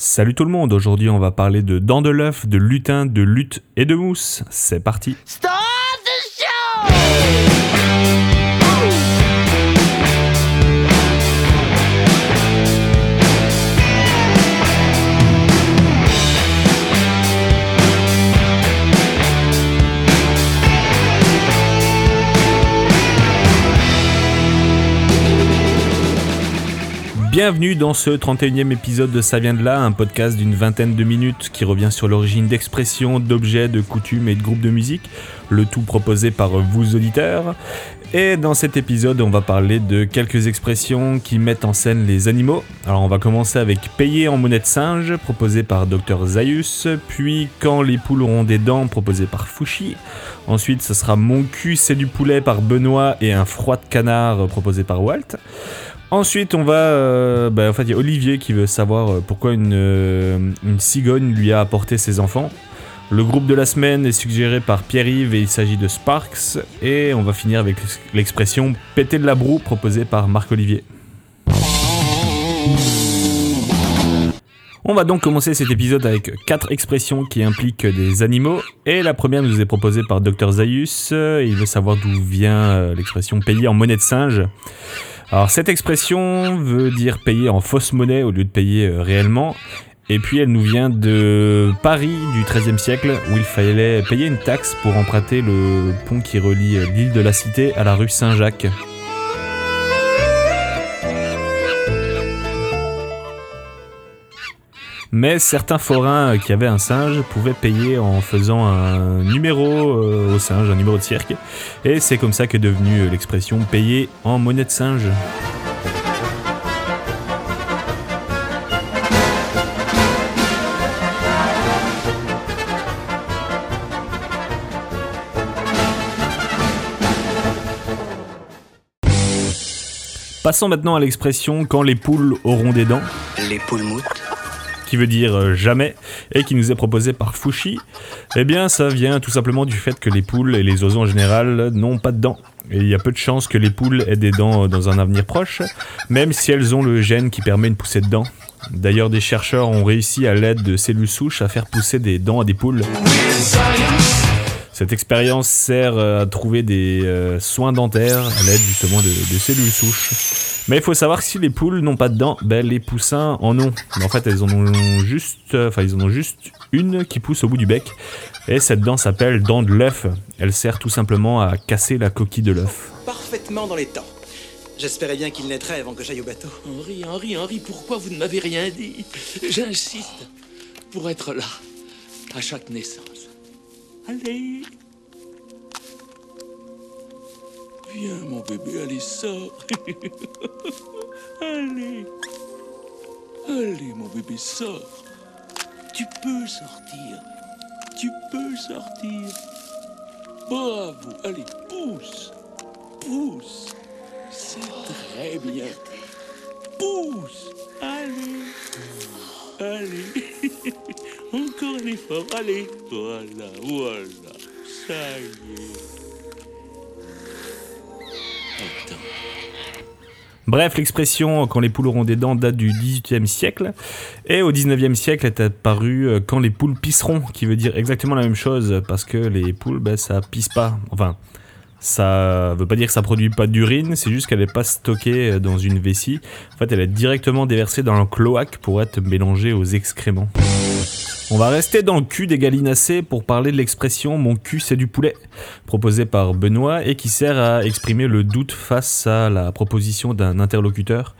Salut tout le monde, aujourd'hui on va parler de dents de l'œuf, de lutin, de lutte et de mousse. C'est parti the! Bienvenue dans ce 31e épisode de Ça vient de là, un podcast d'une vingtaine de minutes qui revient sur l'origine d'expressions, d'objets, de coutumes et de groupes de musique, le tout proposé par vous auditeurs. Et dans cet épisode, on va parler de quelques expressions qui mettent en scène les animaux. Alors on va commencer avec payer en monnaie de singe, proposé par Dr Zaius, puis quand les poules auront des dents, proposé par Fouchi. Ensuite, ce sera mon cul c'est du poulet par Benoît et un froid de canard, proposé par Walt. Ensuite, on va. euh, bah, en fait, il y a Olivier qui veut savoir euh, pourquoi une, euh, une cigogne lui a apporté ses enfants. Le groupe de la semaine est suggéré par Pierre-Yves et il s'agit de Sparks. Et on va finir avec l'expression péter de la broue proposée par Marc-Olivier. On va donc commencer cet épisode avec quatre expressions qui impliquent des animaux. Et la première nous est proposée par Dr Zaius. Il veut savoir d'où vient euh, l'expression payer en monnaie de singe. Alors cette expression veut dire payer en fausse monnaie au lieu de payer euh, réellement. Et puis elle nous vient de Paris du XIIIe siècle où il fallait payer une taxe pour emprunter le pont qui relie euh, l'île de la Cité à la rue Saint-Jacques. Mais certains forains qui avaient un singe pouvaient payer en faisant un numéro euh, au singe, un numéro de cirque. Et c'est comme ça qu'est devenue euh, l'expression payer en monnaie de singe. Passons maintenant à l'expression quand les poules auront des dents Les poules moutes qui veut dire euh, jamais, et qui nous est proposé par Fouchi, eh bien ça vient tout simplement du fait que les poules et les oiseaux en général n'ont pas de dents. Et il y a peu de chances que les poules aient des dents euh, dans un avenir proche, même si elles ont le gène qui permet une poussée de dents. D'ailleurs, des chercheurs ont réussi à l'aide de cellules souches à faire pousser des dents à des poules. Cette expérience sert euh, à trouver des soins dentaires à l'aide justement de, de cellules souches. Mais il faut savoir que si les poules n'ont pas de dents, ben les poussins en ont. Mais en fait, elles en ont juste, euh, enfin ils en ont juste une qui pousse au bout du bec. Et cette dent s'appelle dent de l'œuf. Elle sert tout simplement à casser la coquille de l'œuf. parfaitement dans les temps. J'espérais bien qu'il naîtrait avant que j'aille au bateau. Henri, Henri, Henri, pourquoi vous ne m'avez rien dit? J'insiste pour être là à chaque naissance. Allez Viens, mon bébé, allez, sors. Allez. Allez, mon bébé, sors. Tu peux sortir. Tu peux sortir. Bravo. Allez, pousse. Pousse. C'est très bien. Pousse. Allez. Allez. Encore un effort, allez. Voilà, voilà. Ça y est Bref, l'expression quand les poules auront des dents date du XVIIIe siècle. Et au XIXe siècle est apparu euh, quand les poules pisseront, qui veut dire exactement la même chose, parce que les poules, ben, ça pisse pas. Enfin, ça veut pas dire que ça produit pas d'urine, c'est juste qu'elle n'est pas stockée euh, dans une vessie. En fait, elle est directement déversée dans le cloaque pour être mélangée aux excréments. On va rester dans le cul des gallinacés pour parler de l'expression mon cul c'est du poulet, proposée par Benoît et qui sert à exprimer le doute face à la proposition d'un interlocuteur.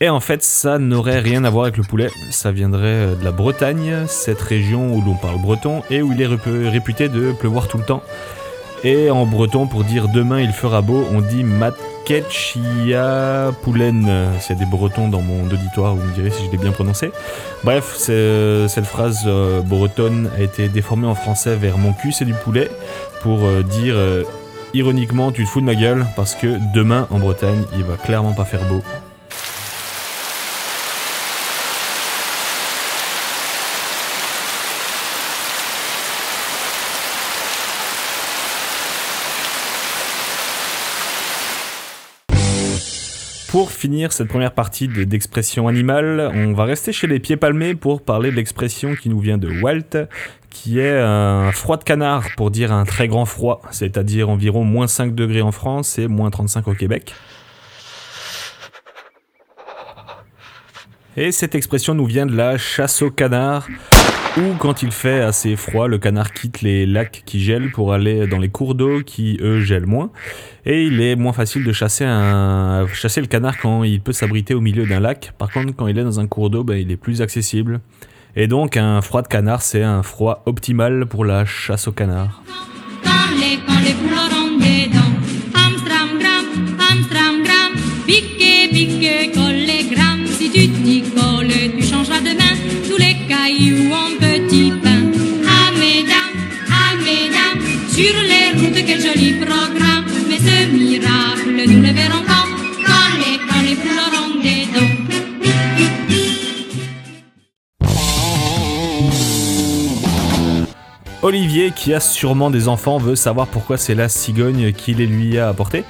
Et en fait, ça n'aurait rien à voir avec le poulet, ça viendrait euh, de la Bretagne, cette région où l'on parle breton et où il est réputé de pleuvoir tout le temps. Et en breton, pour dire demain il fera beau, on dit Matkechia Poulen. S'il y a des bretons dans mon auditoire, vous me direz si je l'ai bien prononcé. Bref, cette phrase euh, bretonne a été déformée en français vers mon cul, c'est du poulet, pour euh, dire euh, ironiquement tu te fous de ma gueule, parce que demain en Bretagne il va clairement pas faire beau. Pour finir cette première partie de- d'expression animale, on va rester chez les pieds palmés pour parler de l'expression qui nous vient de Walt, qui est un froid de canard pour dire un très grand froid, c'est-à-dire environ moins 5 degrés en France et moins 35 au Québec. Et cette expression nous vient de la chasse au canard, où quand il fait assez froid, le canard quitte les lacs qui gèlent pour aller dans les cours d'eau qui, eux, gèlent moins. Et il est moins facile de chasser, un... chasser le canard quand il peut s'abriter au milieu d'un lac. Par contre, quand il est dans un cours d'eau, ben, il est plus accessible. Et donc, un froid de canard, c'est un froid optimal pour la chasse au canard. Olivier, qui a sûrement des enfants, veut savoir pourquoi c'est la cigogne qui les lui a apportés.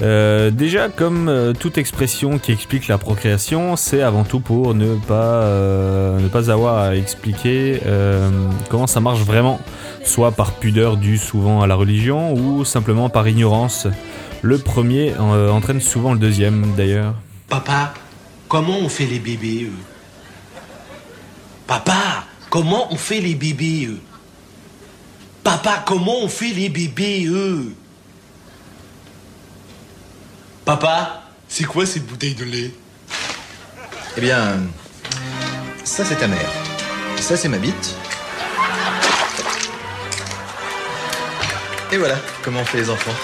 Euh, déjà, comme euh, toute expression qui explique la procréation, c'est avant tout pour ne pas, euh, ne pas avoir à expliquer comment ça marche vraiment, soit par pudeur due souvent à la religion ou simplement par ignorance. Le premier entraîne souvent le deuxième d'ailleurs. Papa, comment on fait les bébés Papa, comment on fait les bébés Papa, comment on fait les bébés eux? Papa, c'est quoi cette bouteille de lait? Eh bien, ça c'est ta mère. Ça c'est ma bite. Et voilà comment on fait les enfants.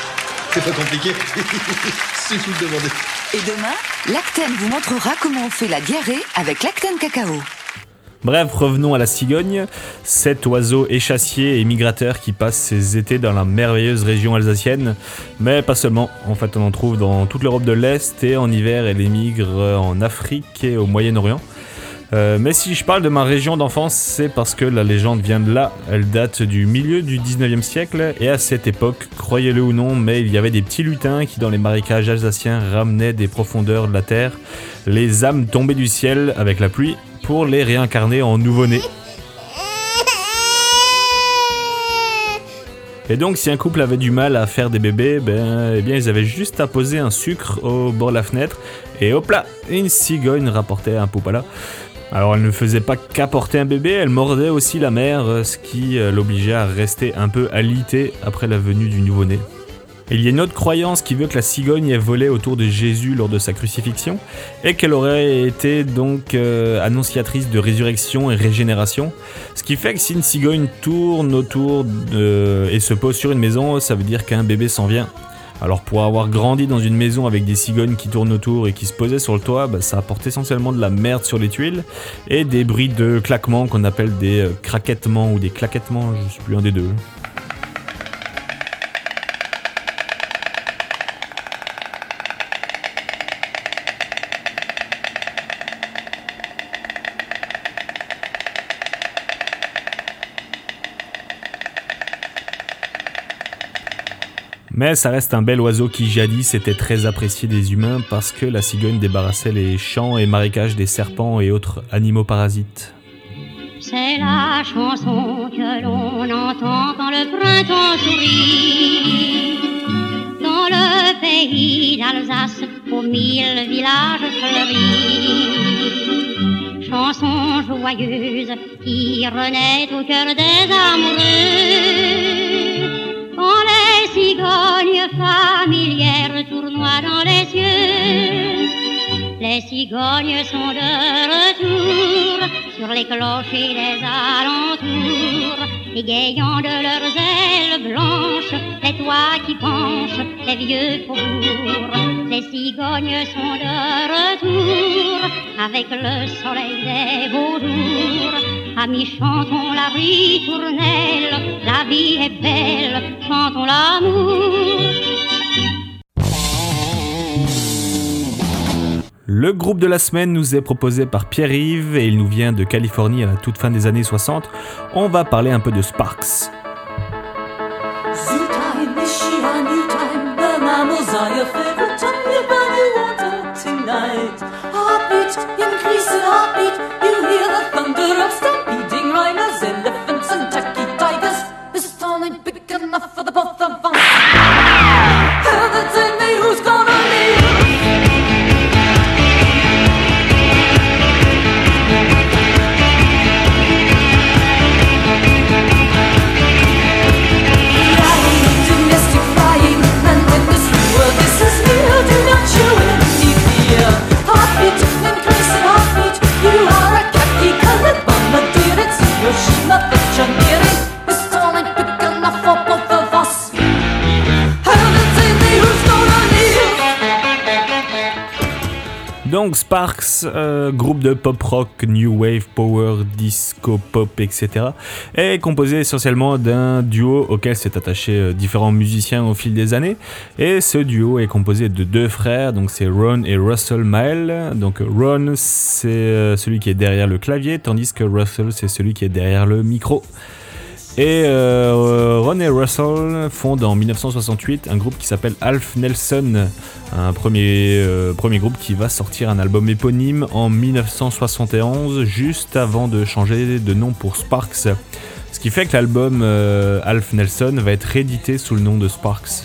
C'est pas compliqué. Suffit de demander. Et demain, Lactène vous montrera comment on fait la diarrhée avec Lactène Cacao. Bref, revenons à la cigogne, cet oiseau échassier et migrateur qui passe ses étés dans la merveilleuse région alsacienne, mais pas seulement, en fait on en trouve dans toute l'Europe de l'Est et en hiver elle émigre en Afrique et au Moyen-Orient. Euh, mais si je parle de ma région d'enfance, c'est parce que la légende vient de là. Elle date du milieu du 19e siècle et à cette époque, croyez-le ou non, mais il y avait des petits lutins qui dans les marécages alsaciens ramenaient des profondeurs de la terre les âmes tombées du ciel avec la pluie pour les réincarner en nouveau-nés. Et donc, si un couple avait du mal à faire des bébés, ben, eh bien, ils avaient juste à poser un sucre au bord de la fenêtre, et hop là, une cigogne rapportait un poupala. Alors, elle ne faisait pas qu'apporter un bébé, elle mordait aussi la mère, ce qui euh, l'obligeait à rester un peu alité après la venue du nouveau-né. Et Il y a une autre croyance qui veut que la cigogne ait volé autour de Jésus lors de sa crucifixion et qu'elle aurait été donc euh, annonciatrice de résurrection et régénération. Ce qui fait que si une cigogne tourne autour et se pose sur une maison, ça veut dire qu'un bébé s'en vient. Alors pour avoir grandi dans une maison avec des cigognes qui tournent autour et qui se posaient sur le toit, bah, ça apporte essentiellement de la merde sur les tuiles et des bruits de claquements qu'on appelle des euh, craquettements ou des claquettements, je sais plus un des deux. Mais ça reste un bel oiseau qui jadis était très apprécié des humains parce que la cigogne débarrassait les champs et marécages des serpents et autres animaux parasites. C'est la chanson que l'on entend quand le printemps sourit. Dans le pays d'Alsace, aux mille villages fleuris. Chanson joyeuse qui renaît au cœur des amoureux. Cigognes familières tournoient dans les cieux. Les cigognes sont de retour sur les clochers des alentours, égayant de leurs ailes blanches les toits qui penchent, les vieux faubourgs. Les cigognes sont de retour avec le soleil des beaux jours. Amis, chantons la ritournelle, la vie est belle, chantons l'amour. Le groupe de la semaine nous est proposé par Pierre-Yves et il nous vient de Californie à la toute fin des années 60. On va parler un peu de Sparks. Sparks, euh, groupe de pop rock, new wave, power, disco, pop, etc., est composé essentiellement d'un duo auquel s'est attaché euh, différents musiciens au fil des années. Et ce duo est composé de deux frères, donc c'est Ron et Russell Mile. Donc Ron c'est euh, celui qui est derrière le clavier, tandis que Russell c'est celui qui est derrière le micro. Et euh, Ron et Russell fondent en 1968 un groupe qui s'appelle Alf Nelson, un premier, euh, premier groupe qui va sortir un album éponyme en 1971, juste avant de changer de nom pour Sparks. Ce qui fait que l'album euh, Alf Nelson va être réédité sous le nom de Sparks.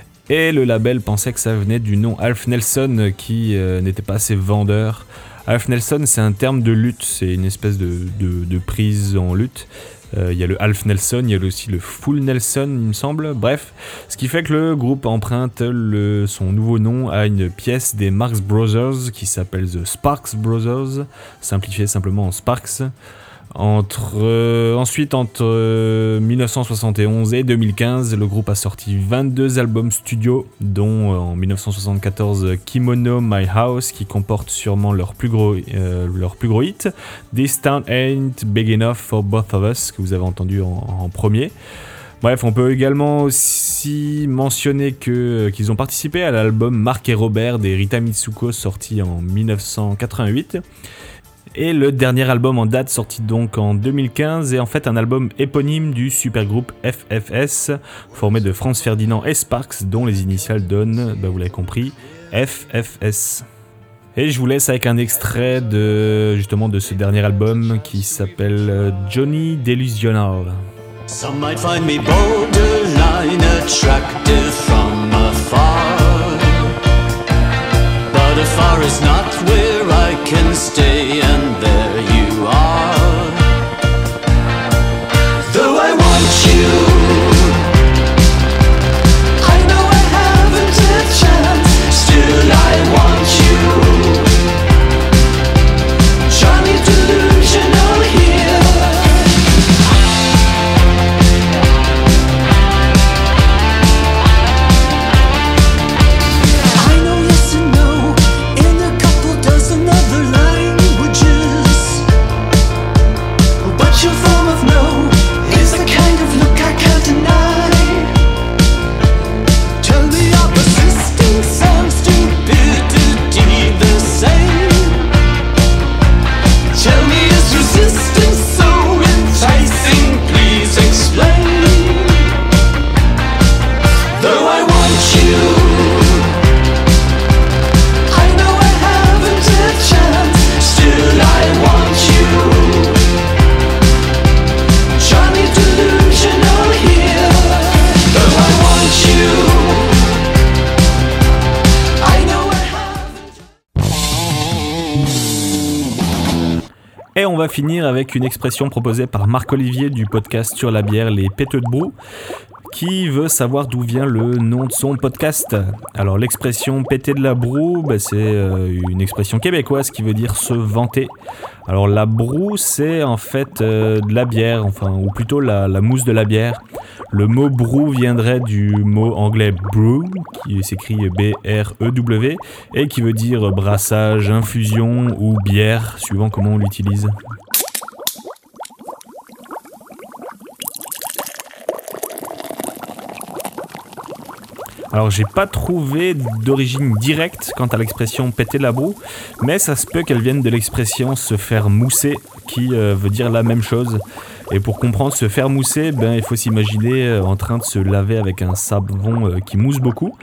et le label pensait que ça venait du nom Alf Nelson qui euh, n'était pas assez vendeur. Alf Nelson, c'est un terme de lutte, c'est une espèce de, de- prise en lutte. Euh, Il y a le Alf Nelson, il y a aussi le Full Nelson, il me semble. Bref, ce qui fait que le groupe emprunte son nouveau nom à une pièce des Marx Brothers qui s'appelle The Sparks Brothers, simplifié simplement en Sparks. Euh, ensuite, entre euh, 1971 et 2015, le groupe a sorti 22 albums studio, dont euh, en 1974 Kimono My House, qui comporte sûrement leur plus gros, euh, leur plus gros hit, This Town Ain't Big Enough for Both of Us, que vous avez entendu en, premier. Bref, on peut également aussi mentionner que qu'ils ont participé à l'album Mark et Robert des Rita Mitsuko sorti en 1988. Et le dernier album en date sorti donc en 2015 est en fait un album éponyme du supergroupe FFS formé de Franz Ferdinand et Sparks dont les initiales donnent, bah vous l'avez compris, FFS. Et je vous laisse avec un extrait de justement de ce dernier album qui s'appelle euh, Johnny Delusional. Some might find me borderline attractive from afar. But afar is not where I can stay, va finir avec une expression proposée par Marc Olivier du podcast sur la bière Les Péteux de Brou, qui veut savoir d'où vient le nom de son podcast? Alors l'expression péter de la broue, bah, c'est euh, une expression québécoise qui veut dire se vanter. Alors la broue, c'est en fait euh, de la bière, enfin, ou plutôt la, mousse de la bière. Le mot brew viendrait du mot anglais brew, qui s'écrit B-R-E-W, et qui veut dire brassage, infusion ou bière, suivant comment on l'utilise. Alors j'ai pas trouvé d'origine directe quant à l'expression péter la broue, mais ça se peut qu'elle vienne de l'expression se faire mousser, qui euh, veut dire la même chose. Et pour comprendre se faire mousser, ben, il faut s'imaginer euh, en train de se laver avec un savon euh, qui mousse beaucoup.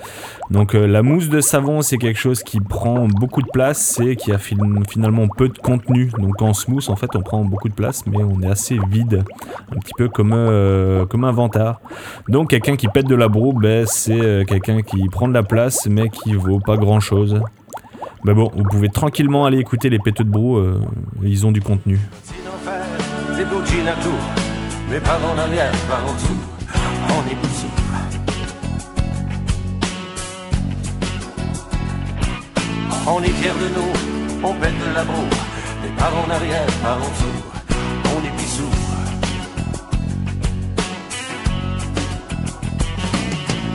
Donc euh, la mousse de savon, c'est quelque chose qui prend beaucoup de place et qui a fin- finalement peu de contenu. Donc quand on se mousse, en fait, on prend beaucoup de place, mais on est assez vide. Un petit peu comme, comme un ventard. Donc quelqu'un qui pète de la broue, ben, c'est quelqu'un qui prend de la place, mais qui vaut pas grand-chose. Mais bon, vous pouvez tranquillement aller écouter les péteux de broue, euh, ils ont du contenu. Des Burkinato, mais par en arrière, par en dessous, on est poussé. On est fiers de nous, on pète la broue, mais par en arrière, par en dessous, on est pissou.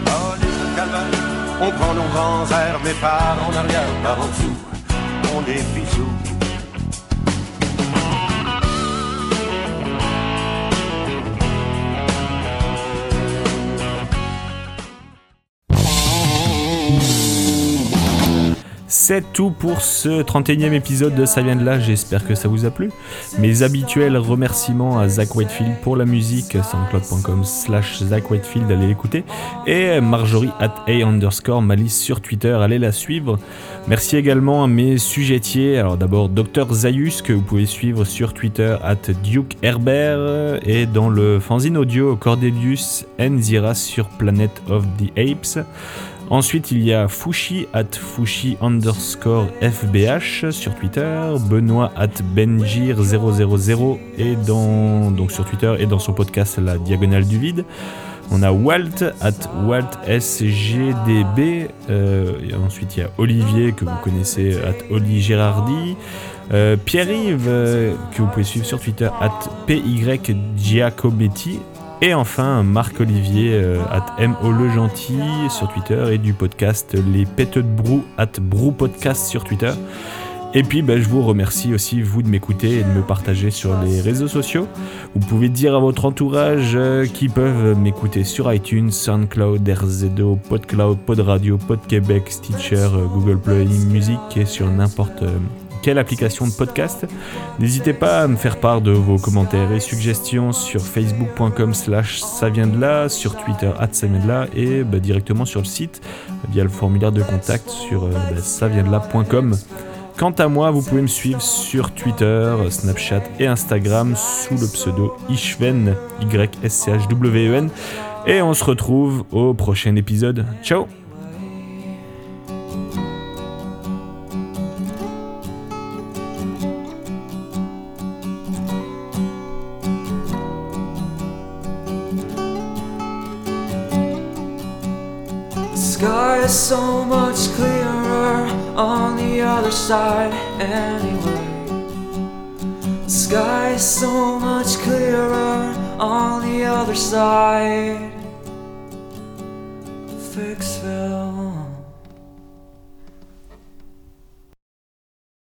Oh, les on prend nos grands airs, mais par en arrière, par en dessous, on est pissou. C'est tout pour ce 31e épisode de Ça vient de là, j'espère que ça vous a plu. Mes habituels remerciements à Zach Whitefield pour la musique, soundcloud.com slash Zach Whitefield, allez l'écouter. Et Marjorie at A underscore Malice sur Twitter, allez la suivre. Merci également à mes sujettiers, alors d'abord Dr Zayus que vous pouvez suivre sur Twitter at Duke Herbert et dans le fanzine audio Cordelius Nzira sur Planet of the Apes. Ensuite, il y a Fushi at Fushi underscore FBH sur Twitter, Benoît at Benjir000 et dans, donc sur Twitter et dans son podcast La Diagonale du Vide. On a Walt at Walt SGDB. euh, ensuite, il y a Olivier que vous connaissez at Oli Gérardi. Euh, Pierre-Yves euh, que vous pouvez suivre sur Twitter at PY Giacobetti. Et enfin, Marc-Olivier, euh, at MO Le Gentil sur Twitter et du podcast Les Pètes de Brou, at Brou Podcast sur Twitter. Et puis, ben, je vous remercie aussi, vous, de m'écouter et de me partager sur les réseaux sociaux. Vous pouvez dire à votre entourage euh, qu'ils peuvent m'écouter sur iTunes, SoundCloud, RZO, PodCloud, PodRadio, PodQuébec, Stitcher, euh, Google Play Music et sur n'importe quelle application de podcast. N'hésitez pas à me faire part de vos commentaires et suggestions sur facebook.com slash ça sur Twitter at ça et bah, directement sur le site via le formulaire de contact sur euh, bah. Quant à moi, vous pouvez me suivre sur Twitter, Snapchat et Instagram sous le pseudo Ishven, Y-S-C-H-W-E-N. Et on se retrouve au prochain épisode. Ciao so much clearer on the other side anyway. The sky is so much clearer on the other side. of Ficksville.